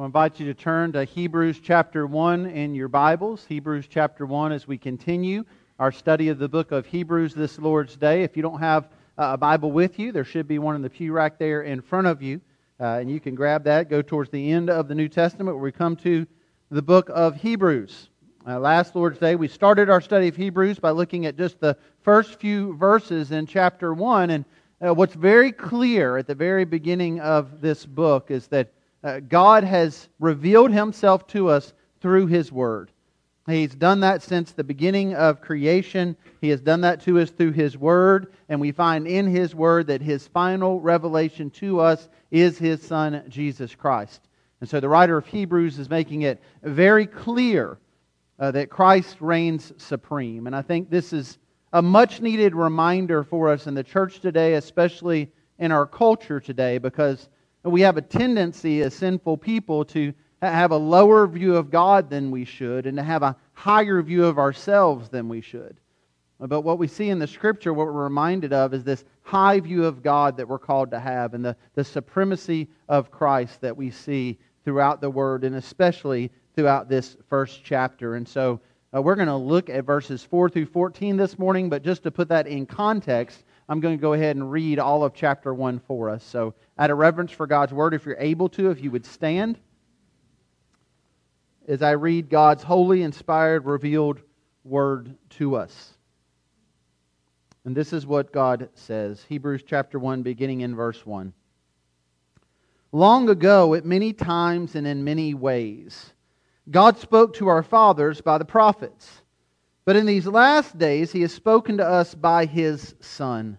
I'll invite you to turn to Hebrews chapter 1 in your Bibles. Hebrews chapter 1 as we continue our study of the book of Hebrews this Lord's Day. If you don't have a Bible with you, there should be one in the pew rack there in front of you. Uh, and you can grab that, go towards the end of the New Testament where we come to the book of Hebrews. Uh, last Lord's Day, we started our study of Hebrews by looking at just the first few verses in chapter 1. And uh, what's very clear at the very beginning of this book is that uh, God has revealed himself to us through his word. He's done that since the beginning of creation. He has done that to us through His Word, and we find in His Word that His final revelation to us is His Son, Jesus Christ. And so the writer of Hebrews is making it very clear uh, that Christ reigns supreme. And I think this is a much needed reminder for us in the church today, especially in our culture today, because we have a tendency as sinful people to have a lower view of God than we should and to have a higher view of ourselves than we should. But what we see in the scripture, what we're reminded of, is this high view of God that we're called to have and the, the supremacy of Christ that we see throughout the Word and especially throughout this first chapter. And so uh, we're going to look at verses 4 through 14 this morning, but just to put that in context, I'm going to go ahead and read all of chapter 1 for us. So, out of reverence for God's Word, if you're able to, if you would stand as I read God's holy, inspired, revealed word to us. And this is what God says Hebrews chapter 1, beginning in verse 1. Long ago, at many times and in many ways, God spoke to our fathers by the prophets. But in these last days, He has spoken to us by His Son,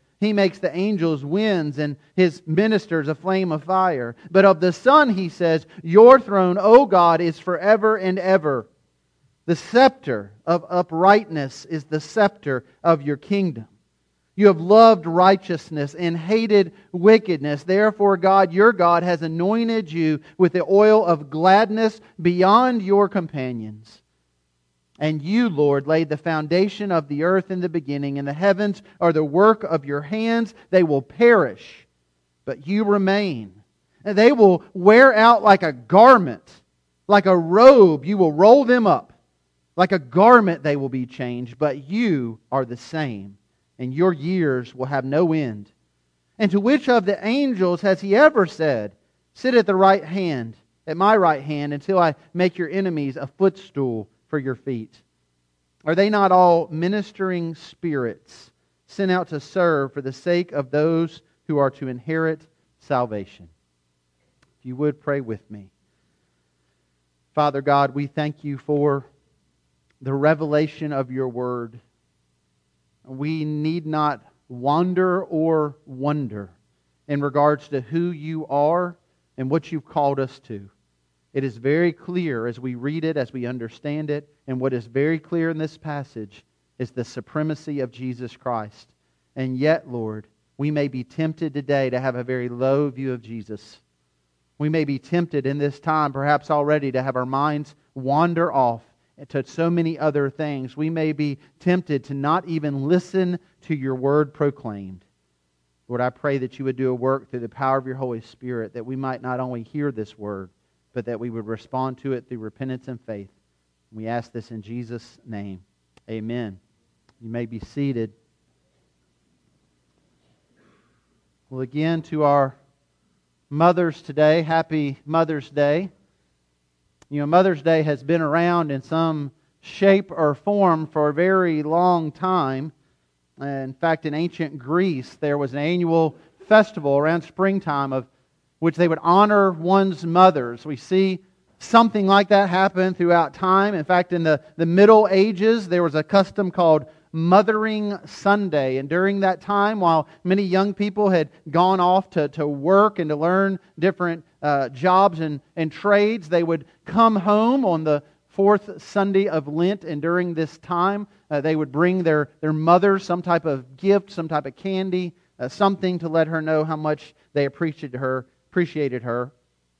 he makes the angels winds and his ministers a flame of fire. But of the Son, he says, Your throne, O God, is forever and ever. The scepter of uprightness is the scepter of your kingdom. You have loved righteousness and hated wickedness. Therefore, God, your God, has anointed you with the oil of gladness beyond your companions. And you, Lord, laid the foundation of the earth in the beginning, and the heavens are the work of your hands. They will perish, but you remain. And they will wear out like a garment, like a robe. You will roll them up. Like a garment, they will be changed, but you are the same and your years will have no end. And to which of the angels has he ever said, Sit at the right hand, at my right hand, until I make your enemies a footstool for your feet? Are they not all ministering spirits sent out to serve for the sake of those who are to inherit salvation? If you would pray with me. Father God, we thank you for the revelation of your word we need not wander or wonder in regards to who you are and what you've called us to. It is very clear as we read it, as we understand it, and what is very clear in this passage is the supremacy of Jesus Christ. And yet, Lord, we may be tempted today to have a very low view of Jesus. We may be tempted in this time, perhaps already, to have our minds wander off to so many other things, we may be tempted to not even listen to your word proclaimed. Lord, I pray that you would do a work through the power of your Holy Spirit that we might not only hear this word, but that we would respond to it through repentance and faith. We ask this in Jesus' name. Amen. You may be seated. Well, again, to our mothers today, happy Mother's Day. You know, Mother's Day has been around in some shape or form for a very long time. In fact, in ancient Greece, there was an annual festival around springtime of which they would honor one's mothers. We see something like that happen throughout time. In fact, in the, the Middle Ages, there was a custom called Mothering Sunday. And during that time, while many young people had gone off to, to work and to learn different uh, jobs and, and trades, they would come home on the fourth Sunday of Lent. And during this time, uh, they would bring their, their mother some type of gift, some type of candy, uh, something to let her know how much they appreciated her. Appreciated her.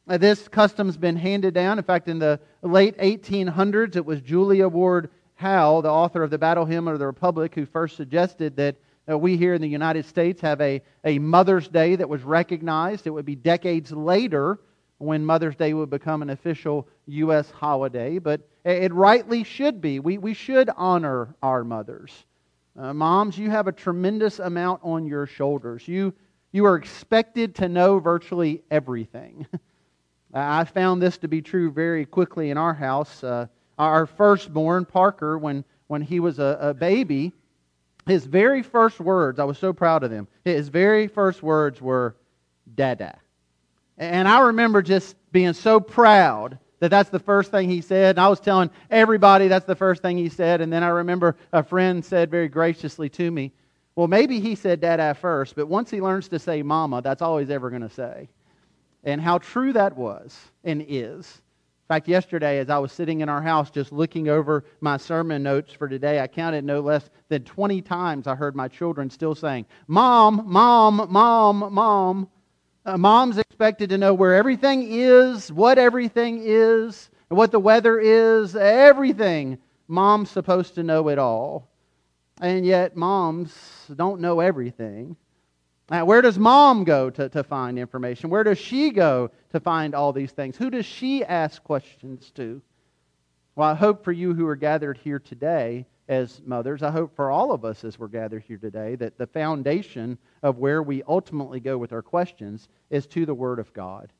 Uh, this custom's been handed down. In fact, in the late 1800s, it was Julia Ward Howe, the author of the Battle Hymn of the Republic, who first suggested that uh, we here in the United States have a, a Mother's Day that was recognized. It would be decades later when Mother's Day would become an official U.S. holiday, but it rightly should be. We, we should honor our mothers. Uh, moms, you have a tremendous amount on your shoulders. You, you are expected to know virtually everything. I found this to be true very quickly in our house. Uh, our firstborn, Parker, when, when he was a, a baby, his very first words, I was so proud of him, his very first words were, Dada. And I remember just being so proud that that's the first thing he said. And I was telling everybody that's the first thing he said. And then I remember a friend said very graciously to me, Well, maybe he said Dada first, but once he learns to say Mama, that's all he's ever going to say. And how true that was and is In fact, yesterday, as I was sitting in our house just looking over my sermon notes for today, I counted no less than 20 times I heard my children still saying, Mom, Mom, Mom, Mom. Uh, mom's expected to know where everything is, what everything is, what the weather is, everything. Mom's supposed to know it all. And yet, moms don't know everything. Now, where does mom go to, to find information? Where does she go to find all these things? Who does she ask questions to? Well, I hope for you who are gathered here today as mothers, I hope for all of us as we're gathered here today, that the foundation of where we ultimately go with our questions is to the Word of God.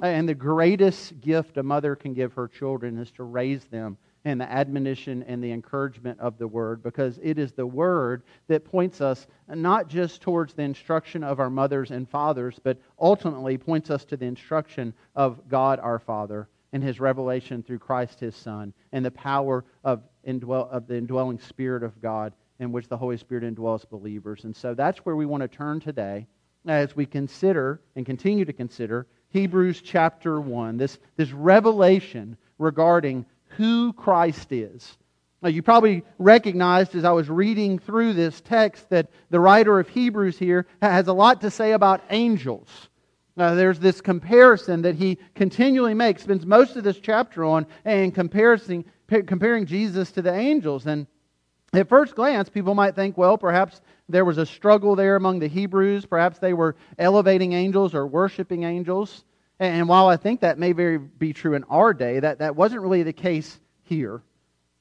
And the greatest gift a mother can give her children is to raise them and the admonition and the encouragement of the Word because it is the Word that points us not just towards the instruction of our mothers and fathers, but ultimately points us to the instruction of God our Father and His revelation through Christ His Son and the power of, indwell, of the indwelling Spirit of God in which the Holy Spirit indwells believers. And so that's where we want to turn today as we consider and continue to consider Hebrews chapter 1, this, this revelation regarding who Christ is. Now, you probably recognized as I was reading through this text that the writer of Hebrews here has a lot to say about angels. Now, there's this comparison that he continually makes, spends most of this chapter on, and comparing, comparing Jesus to the angels. And at first glance, people might think, well, perhaps there was a struggle there among the Hebrews. Perhaps they were elevating angels or worshiping angels. And while I think that may very be true in our day, that, that wasn't really the case here.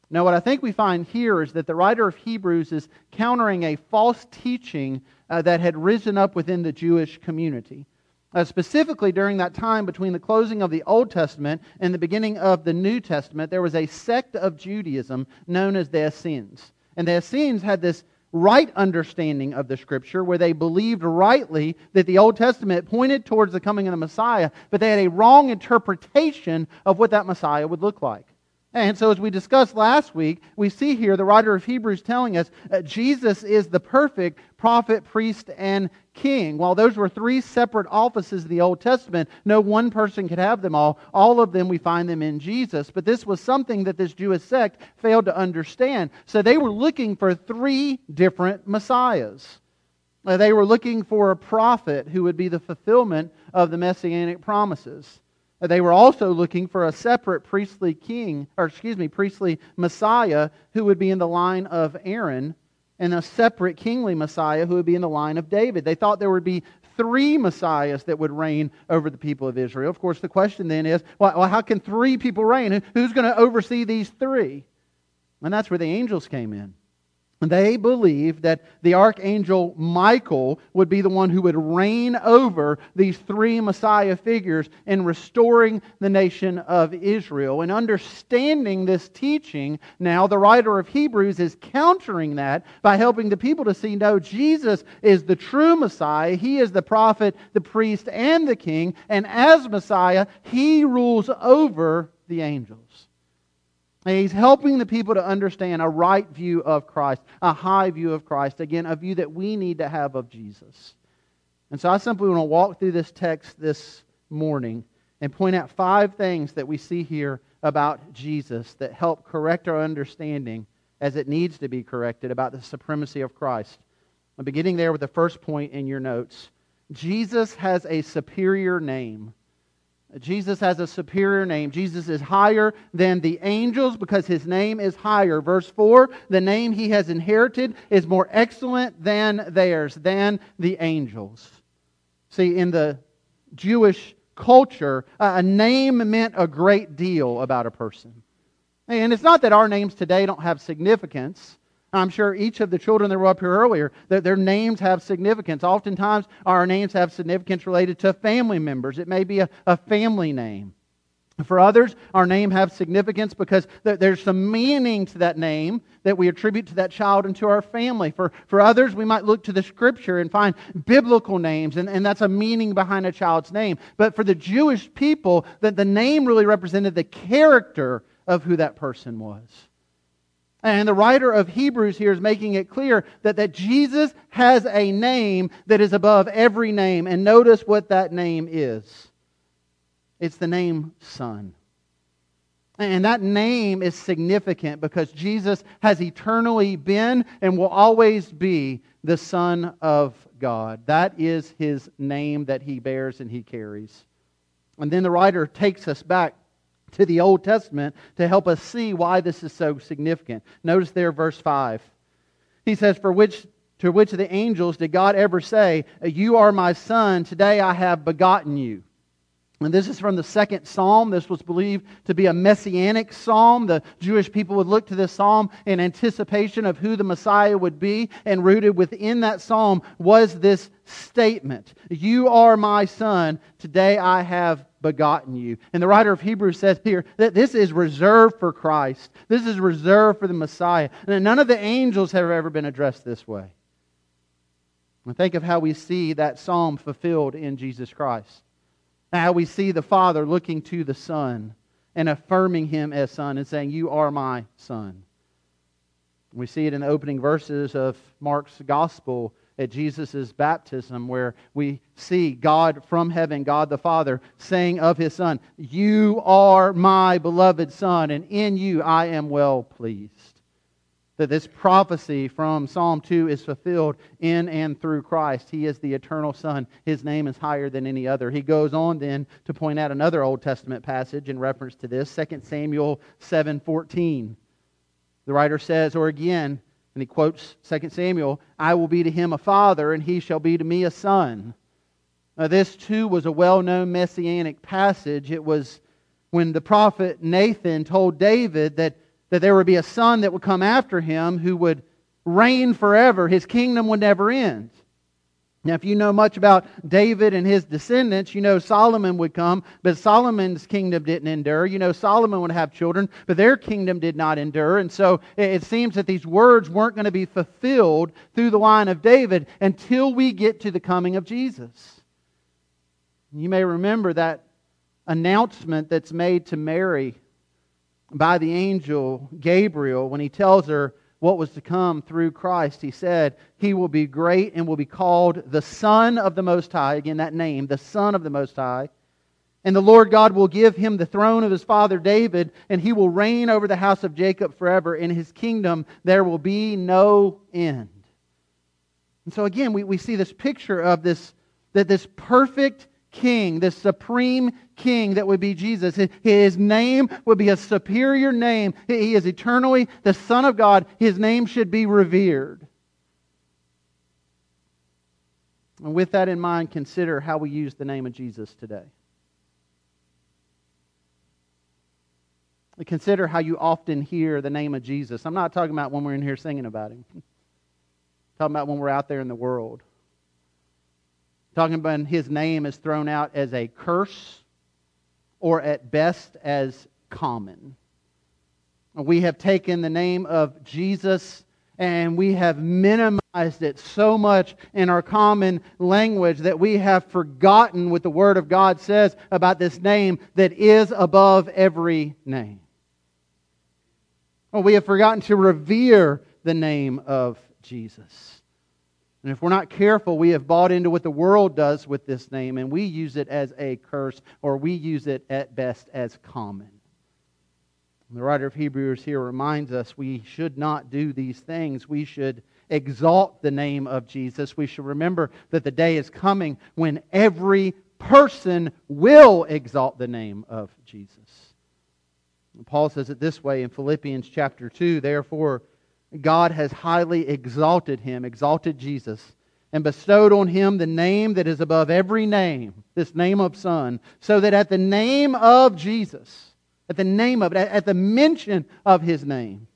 Now, what I think we find here is that the writer of Hebrews is countering a false teaching uh, that had risen up within the Jewish community. Uh, specifically, during that time between the closing of the Old Testament and the beginning of the New Testament, there was a sect of Judaism known as the Essenes. And the Essenes had this right understanding of the Scripture, where they believed rightly that the Old Testament pointed towards the coming of the Messiah, but they had a wrong interpretation of what that Messiah would look like. And so, as we discussed last week, we see here the writer of Hebrews telling us that Jesus is the perfect prophet, priest, and king. While those were three separate offices in the Old Testament, no one person could have them all. All of them, we find them in Jesus. But this was something that this Jewish sect failed to understand. So they were looking for three different messiahs. Uh, they were looking for a prophet who would be the fulfillment of the messianic promises. They were also looking for a separate priestly king, or excuse me, priestly Messiah who would be in the line of Aaron, and a separate kingly Messiah who would be in the line of David. They thought there would be three Messiahs that would reign over the people of Israel. Of course, the question then is well, how can three people reign? Who's going to oversee these three? And that's where the angels came in. They believed that the archangel Michael would be the one who would reign over these three Messiah figures in restoring the nation of Israel. And understanding this teaching, now the writer of Hebrews is countering that by helping the people to see no, Jesus is the true Messiah. He is the prophet, the priest, and the king. And as Messiah, he rules over the angels. He's helping the people to understand a right view of Christ, a high view of Christ. Again, a view that we need to have of Jesus. And so I simply want to walk through this text this morning and point out five things that we see here about Jesus that help correct our understanding as it needs to be corrected about the supremacy of Christ. I'm beginning there with the first point in your notes. Jesus has a superior name. Jesus has a superior name. Jesus is higher than the angels because his name is higher. Verse 4 the name he has inherited is more excellent than theirs, than the angels. See, in the Jewish culture, a name meant a great deal about a person. And it's not that our names today don't have significance. I'm sure each of the children that were up here earlier, their names have significance. Oftentimes, our names have significance related to family members. It may be a, a family name. For others, our name has significance because there's some meaning to that name that we attribute to that child and to our family. For, for others, we might look to the scripture and find biblical names, and, and that's a meaning behind a child's name. But for the Jewish people, that the name really represented the character of who that person was. And the writer of Hebrews here is making it clear that, that Jesus has a name that is above every name. And notice what that name is it's the name Son. And that name is significant because Jesus has eternally been and will always be the Son of God. That is his name that he bears and he carries. And then the writer takes us back to the Old Testament to help us see why this is so significant. Notice there, verse 5. He says, For which to which of the angels did God ever say, You are my son, today I have begotten you? And this is from the second psalm. This was believed to be a messianic psalm. The Jewish people would look to this psalm in anticipation of who the Messiah would be. And rooted within that psalm was this statement You are my son, today I have begotten you. And the writer of Hebrews says here that this is reserved for Christ. This is reserved for the Messiah. And none of the angels have ever been addressed this way. And think of how we see that psalm fulfilled in Jesus Christ. How we see the Father looking to the Son and affirming him as Son and saying, You are my Son. We see it in the opening verses of Mark's Gospel at Jesus' baptism, where we see God from heaven, God the Father, saying of his Son, You are my beloved Son, and in you I am well pleased. That this prophecy from Psalm 2 is fulfilled in and through Christ. He is the eternal Son. His name is higher than any other. He goes on then to point out another Old Testament passage in reference to this, 2 Samuel 7:14. The writer says, or again, and he quotes 2 Samuel I will be to him a father, and he shall be to me a son. Now, this too was a well known messianic passage. It was when the prophet Nathan told David that, that there would be a son that would come after him who would reign forever, his kingdom would never end. Now, if you know much about David and his descendants, you know Solomon would come, but Solomon's kingdom didn't endure. You know Solomon would have children, but their kingdom did not endure. And so it seems that these words weren't going to be fulfilled through the line of David until we get to the coming of Jesus. You may remember that announcement that's made to Mary by the angel Gabriel when he tells her what was to come through Christ, he said, He will be great and will be called the Son of the Most High. Again, that name, the Son of the Most High. And the Lord God will give him the throne of his father David, and he will reign over the house of Jacob forever. In his kingdom there will be no end. And so again, we, we see this picture of this, that this perfect king, this supreme king that would be Jesus. His name would be a superior name. He is eternally the Son of God. His name should be revered. And with that in mind, consider how we use the name of Jesus today. Consider how you often hear the name of Jesus. I'm not talking about when we're in here singing about him. Talking about when we're out there in the world. Talking about his name is thrown out as a curse or at best as common. We have taken the name of Jesus and we have minimized it so much in our common language that we have forgotten what the Word of God says about this name that is above every name. Well, we have forgotten to revere the name of Jesus. And if we're not careful, we have bought into what the world does with this name, and we use it as a curse, or we use it at best as common. The writer of Hebrews here reminds us we should not do these things. We should exalt the name of Jesus. We should remember that the day is coming when every person will exalt the name of Jesus. And Paul says it this way in Philippians chapter 2 Therefore, God has highly exalted him, exalted Jesus, and bestowed on him the name that is above every name, this name of Son, so that at the name of Jesus, at the name of it, at the mention of his name,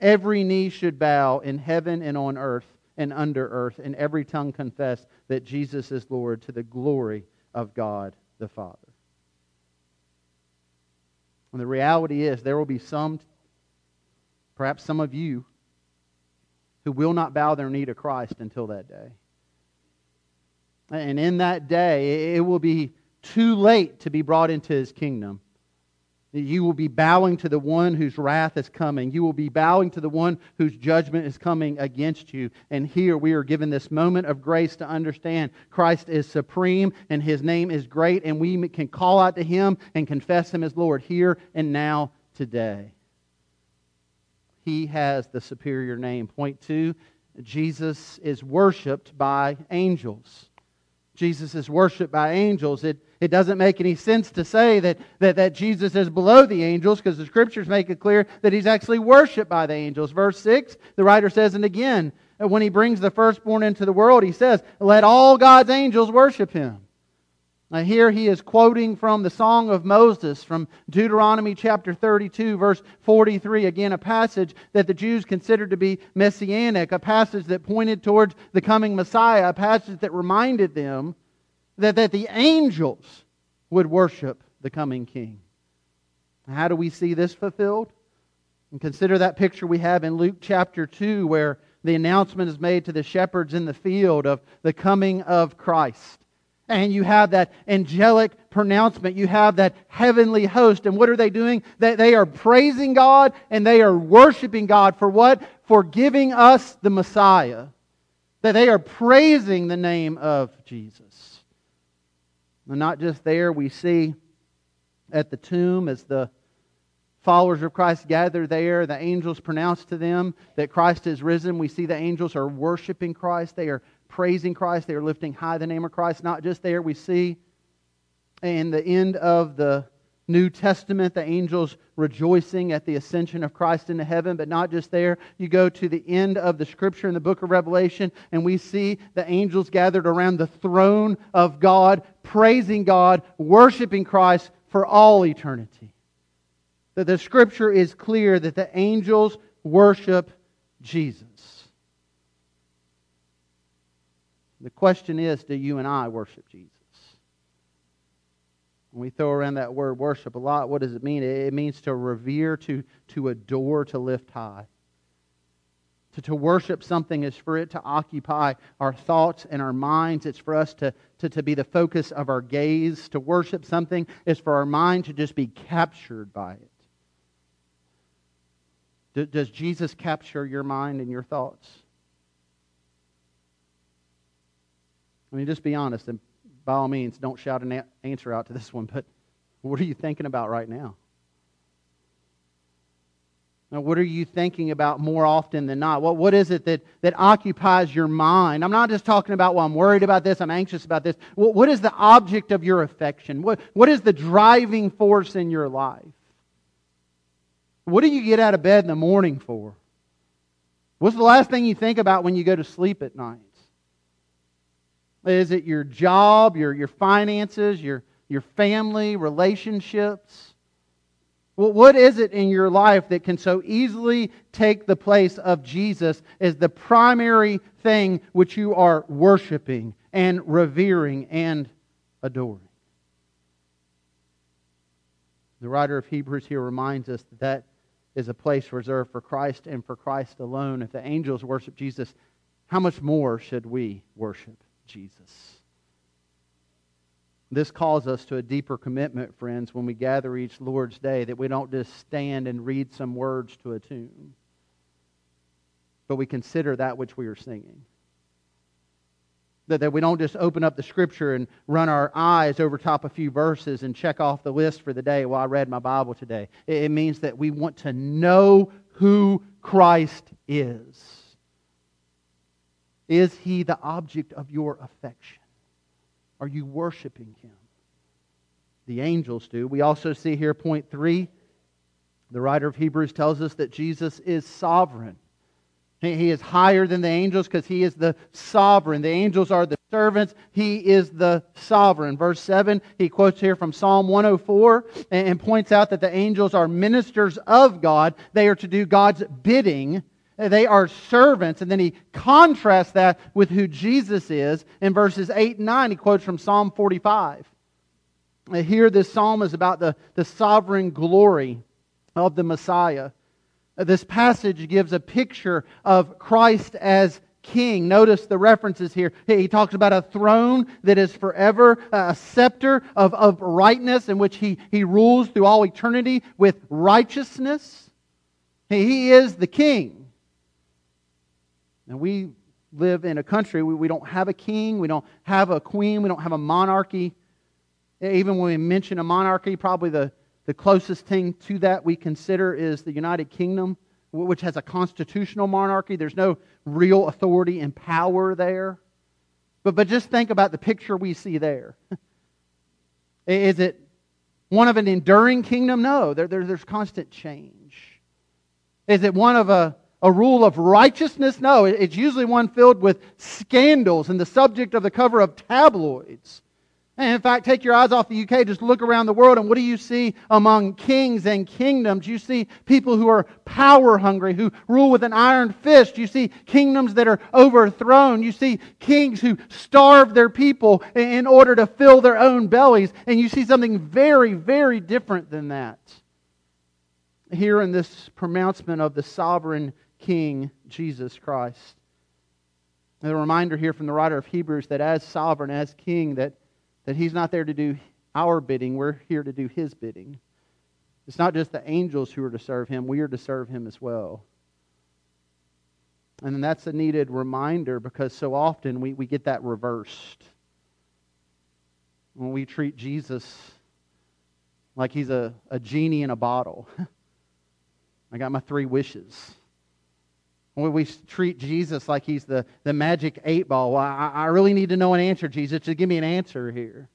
every knee should bow in heaven and on earth and under earth, and every tongue confess that Jesus is Lord to the glory of God the Father. And the reality is, there will be some, perhaps some of you, who will not bow their knee to Christ until that day. And in that day, it will be too late to be brought into his kingdom. You will be bowing to the one whose wrath is coming. You will be bowing to the one whose judgment is coming against you. And here we are given this moment of grace to understand Christ is supreme and his name is great, and we can call out to him and confess him as Lord here and now today. He has the superior name. Point two Jesus is worshiped by angels. Jesus is worshiped by angels. It it doesn't make any sense to say that, that, that Jesus is below the angels because the scriptures make it clear that he's actually worshiped by the angels. Verse 6, the writer says, and again, when he brings the firstborn into the world, he says, Let all God's angels worship him. Now, here he is quoting from the Song of Moses from Deuteronomy chapter 32, verse 43. Again, a passage that the Jews considered to be messianic, a passage that pointed towards the coming Messiah, a passage that reminded them that, that the angels would worship the coming king. How do we see this fulfilled? And consider that picture we have in Luke chapter 2, where the announcement is made to the shepherds in the field of the coming of Christ. And you have that angelic pronouncement. You have that heavenly host. And what are they doing? They, they are praising God and they are worshiping God for what? For giving us the Messiah. That they are praising the name of Jesus. And not just there, we see at the tomb as the followers of Christ gather there, the angels pronounce to them that Christ is risen. We see the angels are worshiping Christ, they are praising Christ, they are lifting high the name of Christ. Not just there, we see in the end of the New Testament, the angels rejoicing at the ascension of Christ into heaven, but not just there. You go to the end of the scripture in the book of Revelation, and we see the angels gathered around the throne of God, praising God, worshiping Christ for all eternity. That the scripture is clear that the angels worship Jesus. The question is do you and I worship Jesus? When we throw around that word worship a lot, what does it mean? It means to revere, to, to adore, to lift high. To, to worship something is for it to occupy our thoughts and our minds. It's for us to, to, to be the focus of our gaze. To worship something is for our mind to just be captured by it. Does Jesus capture your mind and your thoughts? I mean, just be honest and by all means, don't shout an answer out to this one, but what are you thinking about right now? Now, what are you thinking about more often than not? What, what is it that, that occupies your mind? I'm not just talking about, well, I'm worried about this, I'm anxious about this. What, what is the object of your affection? What, what is the driving force in your life? What do you get out of bed in the morning for? What's the last thing you think about when you go to sleep at night? Is it your job, your, your finances, your, your family, relationships? Well, what is it in your life that can so easily take the place of Jesus as the primary thing which you are worshiping and revering and adoring? The writer of Hebrews here reminds us that that is a place reserved for Christ and for Christ alone. If the angels worship Jesus, how much more should we worship Jesus? This calls us to a deeper commitment, friends, when we gather each Lord's Day, that we don't just stand and read some words to a tune, but we consider that which we are singing. That, that we don't just open up the Scripture and run our eyes over top a few verses and check off the list for the day. Well, I read my Bible today. It, it means that we want to know who Christ is. Is he the object of your affection? Are you worshiping him? The angels do. We also see here, point three, the writer of Hebrews tells us that Jesus is sovereign. He is higher than the angels because he is the sovereign. The angels are the servants. He is the sovereign. Verse 7, he quotes here from Psalm 104 and points out that the angels are ministers of God. They are to do God's bidding. They are servants. And then he contrasts that with who Jesus is. In verses 8 and 9, he quotes from Psalm 45. Here, this psalm is about the, the sovereign glory of the Messiah. This passage gives a picture of Christ as king. Notice the references here. He talks about a throne that is forever, uh, a scepter of, of rightness in which he, he rules through all eternity with righteousness. He is the king. And we live in a country, we, we don't have a king, we don't have a queen, we don't have a monarchy. Even when we mention a monarchy, probably the, the closest thing to that we consider is the United Kingdom, which has a constitutional monarchy. There's no real authority and power there. But, but just think about the picture we see there. Is it one of an enduring kingdom? No, there, there, there's constant change. Is it one of a a rule of righteousness? No, it's usually one filled with scandals and the subject of the cover of tabloids. And in fact, take your eyes off the UK, just look around the world, and what do you see among kings and kingdoms? You see people who are power hungry, who rule with an iron fist. You see kingdoms that are overthrown. You see kings who starve their people in order to fill their own bellies. And you see something very, very different than that here in this pronouncement of the sovereign King Jesus Christ. And a reminder here from the writer of Hebrews that as sovereign, as king, that, that he's not there to do our bidding, we're here to do his bidding. It's not just the angels who are to serve him, we are to serve him as well. And that's a needed reminder because so often we, we get that reversed. When we treat Jesus like he's a, a genie in a bottle. I got my three wishes. When we treat Jesus like he's the, the magic eight ball, well, I, I really need to know an answer, Jesus. Just give me an answer here.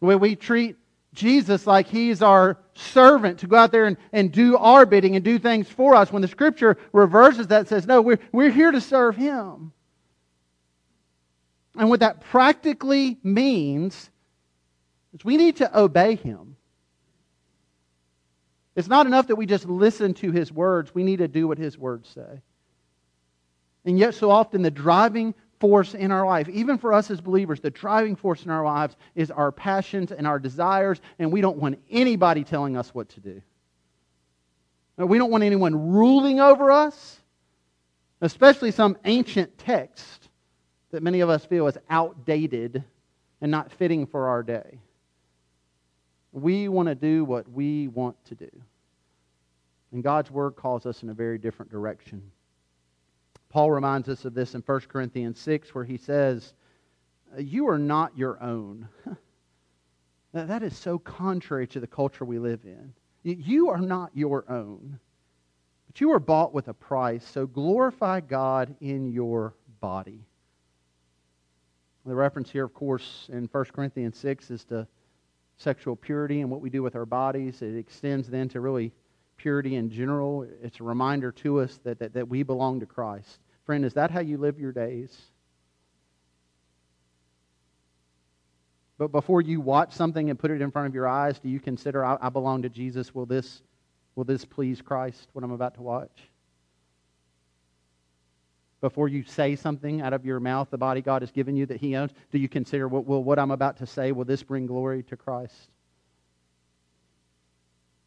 When we treat Jesus like he's our servant to go out there and, and do our bidding and do things for us, when the scripture reverses that, says, no, we're, we're here to serve him. And what that practically means is we need to obey him. It's not enough that we just listen to his words, we need to do what his words say. And yet, so often, the driving force in our life, even for us as believers, the driving force in our lives is our passions and our desires, and we don't want anybody telling us what to do. We don't want anyone ruling over us, especially some ancient text that many of us feel is outdated and not fitting for our day. We want to do what we want to do. And God's Word calls us in a very different direction. Paul reminds us of this in 1 Corinthians 6, where he says, uh, You are not your own. that is so contrary to the culture we live in. You are not your own, but you are bought with a price, so glorify God in your body. The reference here, of course, in 1 Corinthians 6 is to sexual purity and what we do with our bodies. It extends then to really purity in general. It's a reminder to us that, that, that we belong to Christ. Friend, is that how you live your days? But before you watch something and put it in front of your eyes, do you consider, I, I belong to Jesus? Will this Will this please Christ, what I'm about to watch? Before you say something out of your mouth, the body God has given you that He owns, do you consider, will what I'm about to say, will this bring glory to Christ?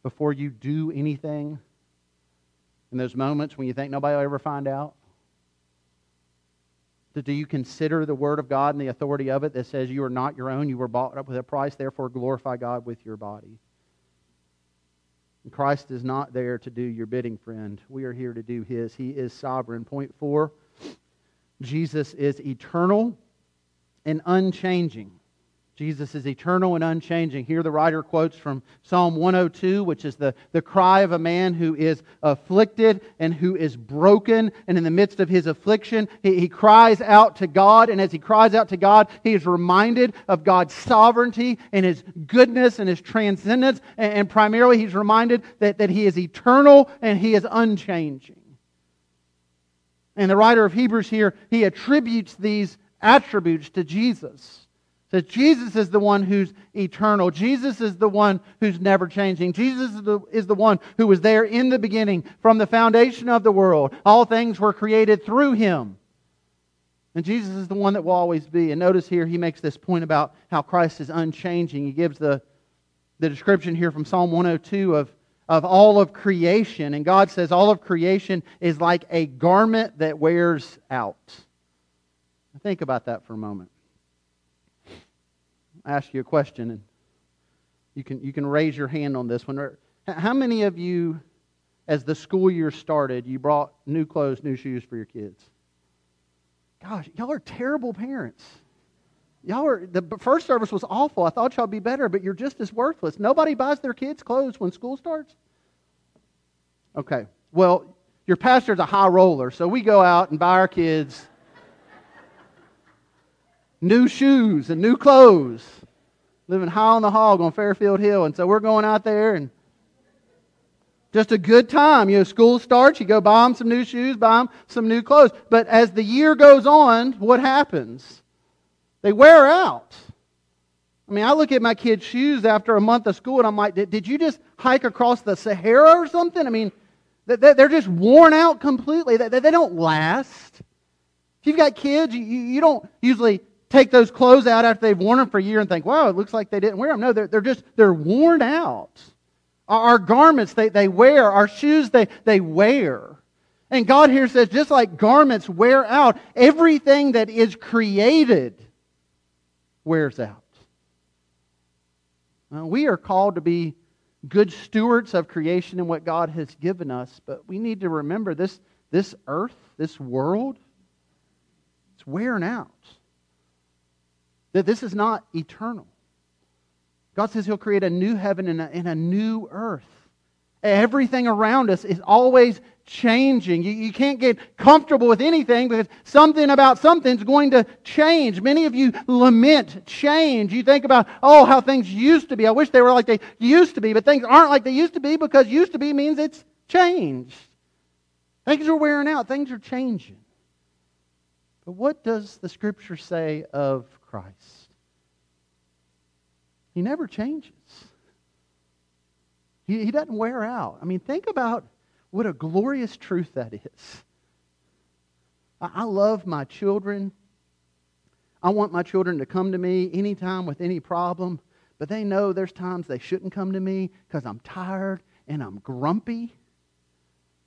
Before you do anything, in those moments when you think nobody will ever find out, do you consider the Word of God and the authority of it that says you are not your own, you were bought up with a price, therefore glorify God with your body? And Christ is not there to do your bidding, friend. We are here to do His. He is sovereign. Point four Jesus is eternal and unchanging. Jesus is eternal and unchanging. Here the writer quotes from Psalm 102, which is the, the cry of a man who is afflicted and who is broken. And in the midst of his affliction, he, he cries out to God. And as he cries out to God, he is reminded of God's sovereignty and his goodness and his transcendence. And, and primarily, he's reminded that, that he is eternal and he is unchanging. And the writer of Hebrews here, he attributes these attributes to Jesus. Says Jesus is the one who's eternal. Jesus is the one who's never changing. Jesus is the, is the one who was there in the beginning from the foundation of the world. All things were created through him. And Jesus is the one that will always be. And notice here he makes this point about how Christ is unchanging. He gives the, the description here from Psalm 102 of, of all of creation. And God says all of creation is like a garment that wears out. Think about that for a moment ask you a question, and you can, you can raise your hand on this one. How many of you, as the school year started, you brought new clothes, new shoes for your kids? Gosh, y'all are terrible parents. Y'all are, the first service was awful. I thought y'all would be better, but you're just as worthless. Nobody buys their kids clothes when school starts? Okay. Well, your pastor's a high roller, so we go out and buy our kids new shoes and new clothes, living high on the hog on Fairfield Hill. And so we're going out there and just a good time. You know, school starts, you go buy them some new shoes, buy them some new clothes. But as the year goes on, what happens? They wear out. I mean, I look at my kids' shoes after a month of school and I'm like, did, you just hike across the Sahara or something? I mean, they're just worn out completely. They don't last. If you've got kids, you don't usually take those clothes out after they've worn them for a year and think, wow, it looks like they didn't wear them. No, they're, they're just, they're worn out. Our garments, they, they wear. Our shoes, they, they wear. And God here says, just like garments wear out, everything that is created wears out. We are called to be good stewards of creation and what God has given us, but we need to remember this, this earth, this world, it's wearing out. That this is not eternal. God says He'll create a new heaven and a, and a new earth. Everything around us is always changing. You, you can't get comfortable with anything because something about something's going to change. Many of you lament change. You think about, oh, how things used to be. I wish they were like they used to be, but things aren't like they used to be because used to be means it's changed. Things are wearing out, things are changing. But what does the scripture say of Christ. He never changes. He, he doesn't wear out. I mean, think about what a glorious truth that is. I, I love my children. I want my children to come to me anytime with any problem, but they know there's times they shouldn't come to me because I'm tired and I'm grumpy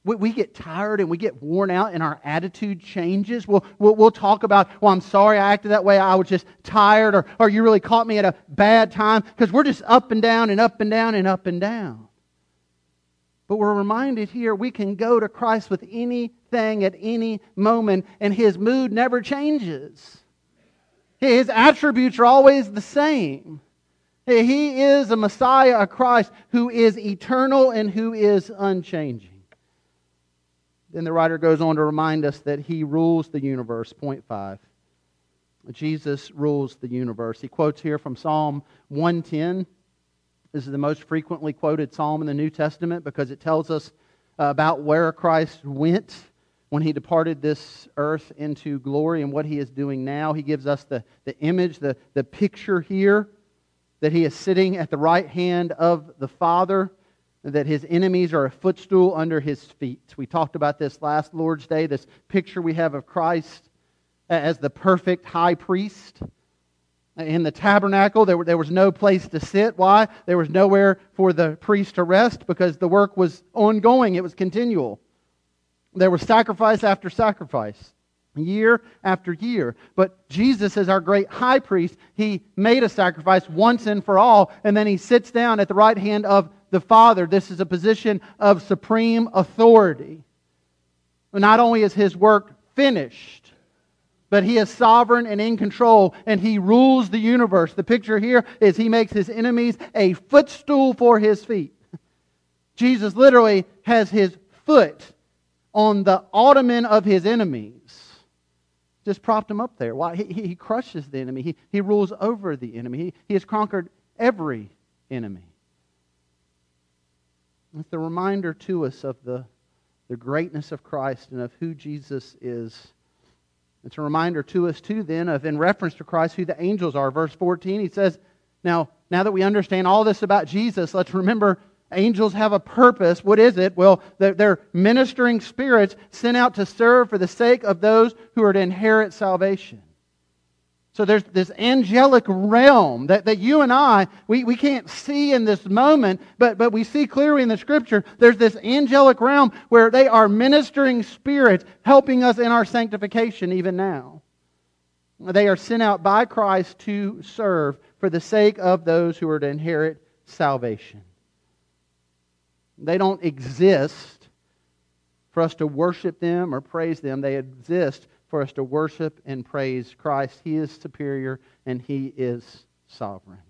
we, we get tired and we get worn out and our attitude changes. We'll, we'll, we'll, talk about, well, I'm sorry I acted that way. I was just tired or, or you really caught me at a bad time because we're just up and down and up and down and up and down. But we're reminded here we can go to Christ with anything at any moment and his mood never changes. His attributes are always the same. He is a Messiah, a Christ who is eternal and who is unchanging. Then the writer goes on to remind us that he rules the universe. Point five. Jesus rules the universe. He quotes here from Psalm 110. This is the most frequently quoted psalm in the New Testament because it tells us about where Christ went when he departed this earth into glory and what he is doing now. He gives us the, the image, the, the picture here that he is sitting at the right hand of the Father that his enemies are a footstool under his feet. We talked about this last Lord's Day, this picture we have of Christ as the perfect high priest. In the tabernacle, there, there was no place to sit. Why? There was nowhere for the priest to rest because the work was ongoing, it was continual. There was sacrifice after sacrifice, year after year. But Jesus, as our great high priest, he made a sacrifice once and for all, and then he sits down at the right hand of the Father. This is a position of supreme authority. Not only is his work finished, but he is sovereign and in control, and he rules the universe. The picture here is he makes his enemies a footstool for his feet. Jesus literally has his foot on the ottoman of his enemies. Just propped him up there. Why? He, he crushes the enemy, he, he rules over the enemy, he, he has conquered every enemy. It's a reminder to us of the, the greatness of Christ and of who Jesus is. It's a reminder to us, too, then, of in reference to Christ, who the angels are. Verse 14, he says, Now, now that we understand all this about Jesus, let's remember angels have a purpose. What is it? Well, they're, they're ministering spirits sent out to serve for the sake of those who are to inherit salvation. So there's this angelic realm that, that you and I, we, we can't see in this moment, but, but we see clearly in the scripture, there's this angelic realm where they are ministering spirits helping us in our sanctification even now. They are sent out by Christ to serve for the sake of those who are to inherit salvation. They don't exist for us to worship them or praise them. They exist for us to worship and praise Christ. He is superior and He is sovereign.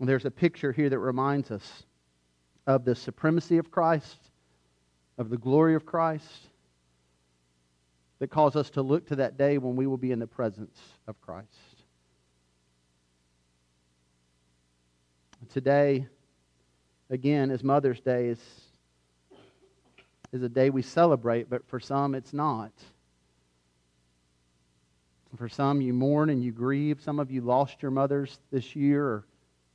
And there's a picture here that reminds us of the supremacy of Christ, of the glory of Christ, that calls us to look to that day when we will be in the presence of Christ. Today, again, as Mother's Day, is is a day we celebrate, but for some it's not. For some, you mourn and you grieve. Some of you lost your mothers this year or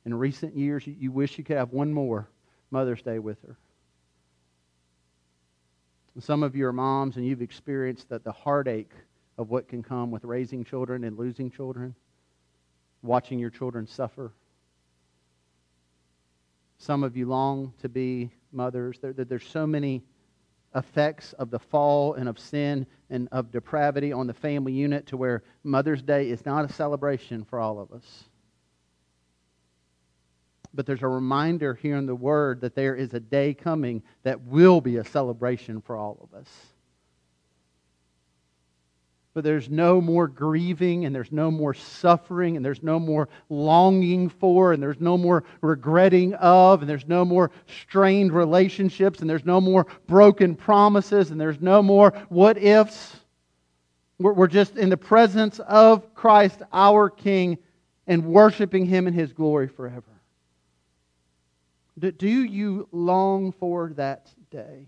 in recent years. You, wish you could have one more Mother's Day with her. And some of you are moms and you've experienced that the heartache of what can come with raising children and losing children, watching your children suffer. Some of you long to be mothers. There, there, there's so many effects of the fall and of sin and of depravity on the family unit to where Mother's Day is not a celebration for all of us. But there's a reminder here in the Word that there is a day coming that will be a celebration for all of us but there's no more grieving and there's no more suffering and there's no more longing for and there's no more regretting of and there's no more strained relationships and there's no more broken promises and there's no more what ifs. We're just in the presence of Christ, our King, and worshiping Him in His glory forever. Do you long for that day?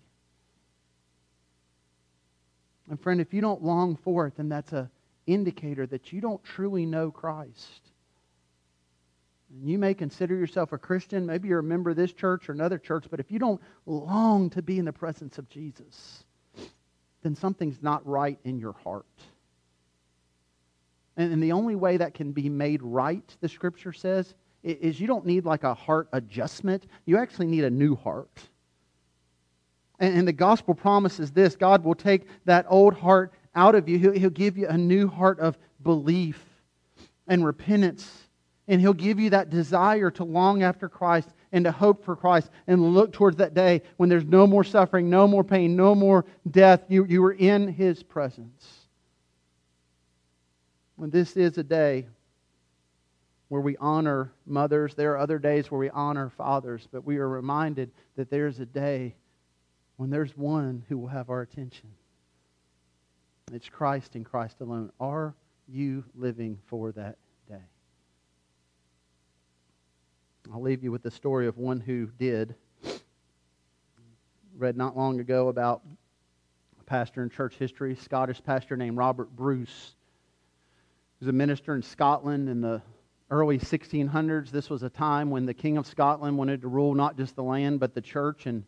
And friend, if you don't long for it, then that's an indicator that you don't truly know Christ. And you may consider yourself a Christian, maybe you're a member of this church or another church, but if you don't long to be in the presence of Jesus, then something's not right in your heart. And, and the only way that can be made right, the scripture says, is you don't need like a heart adjustment. You actually need a new heart. And, the gospel promises this God will take that old heart out of you, he'll, he'll give you a new heart of belief and repentance. And He'll give you that desire to long after Christ and to hope for Christ and look towards that day when there's no more suffering, no more pain, no more death. You, you are in His presence. When this is a day where we honor mothers, there are other days where we honor fathers, but we are reminded that there's a day when there's one who will have our attention. It's Christ and Christ alone. Are you living for that day? I'll leave you with the story of one who did. Read not long ago about a pastor in church history, Scottish pastor named Robert Bruce. He was a minister in Scotland in the early 1600s, this was a time when the King of Scotland wanted to rule not just the land, but the church. And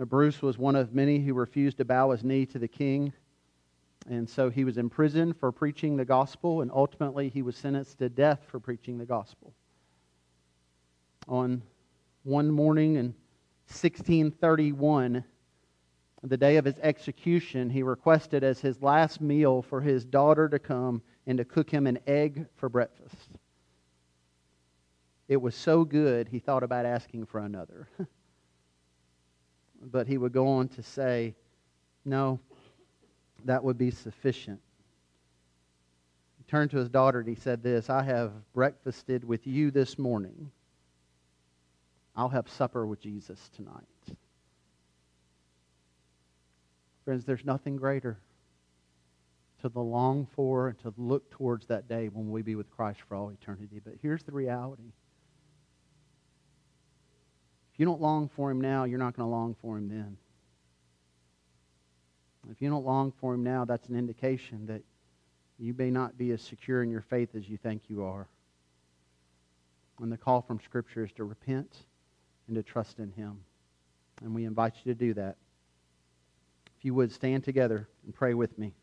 Uh, Bruce was one of many who refused to bow his knee to the king. And so he was imprisoned for preaching the gospel, and ultimately he was sentenced to death for preaching the gospel. On one morning in 1631, the day of his execution, he requested as his last meal for his daughter to come and to cook him an egg for breakfast. It was so good, he thought about asking for another. but he would go on to say, No, that would be sufficient. He turned to his daughter and he said this I have breakfasted with you this morning. I'll have supper with Jesus tonight. Friends, there's nothing greater to the long for and to look towards that day when we be with Christ for all eternity. But here's the reality. You don't long for him now, you're not going to long for him then. If you don't long for him now, that's an indication that you may not be as secure in your faith as you think you are. And the call from Scripture is to repent and to trust in him. And we invite you to do that. If you would stand together and pray with me.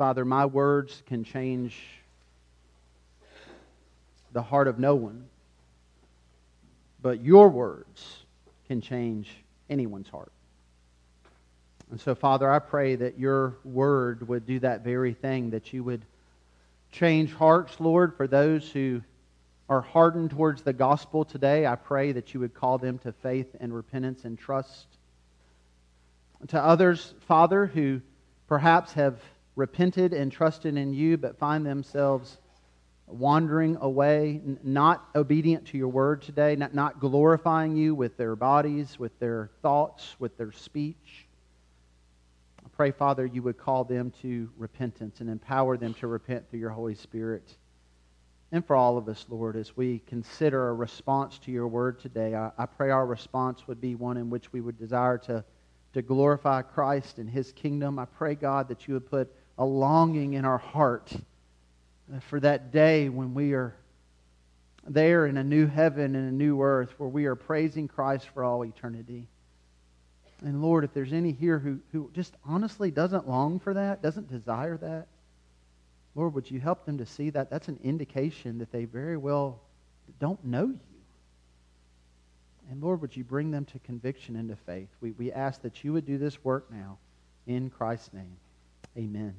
Father, my words can change the heart of no one, but your words can change anyone's heart. And so, Father, I pray that your word would do that very thing, that you would change hearts, Lord, for those who are hardened towards the gospel today. I pray that you would call them to faith and repentance and trust. To others, Father, who perhaps have repented and trusted in you, but find themselves wandering away, not obedient to your word today, not, not glorifying you with their bodies, with their thoughts, with their speech. I pray, Father, you would call them to repentance and empower them to repent through your Holy Spirit. And for all of us, Lord, as we consider a response to your word today, I, I pray our response would be one in which we would desire to, to glorify Christ and his kingdom. I pray, God, that you would put a longing in our heart for that day when we are there in a new heaven and a new earth where we are praising Christ for all eternity. And Lord, if there's any here who, who just honestly doesn't long for that, doesn't desire that, Lord, would you help them to see that? That's an indication that they very well don't know you. And Lord, would you bring them to conviction and to faith? We, we ask that you would do this work now in Christ's name. Amen.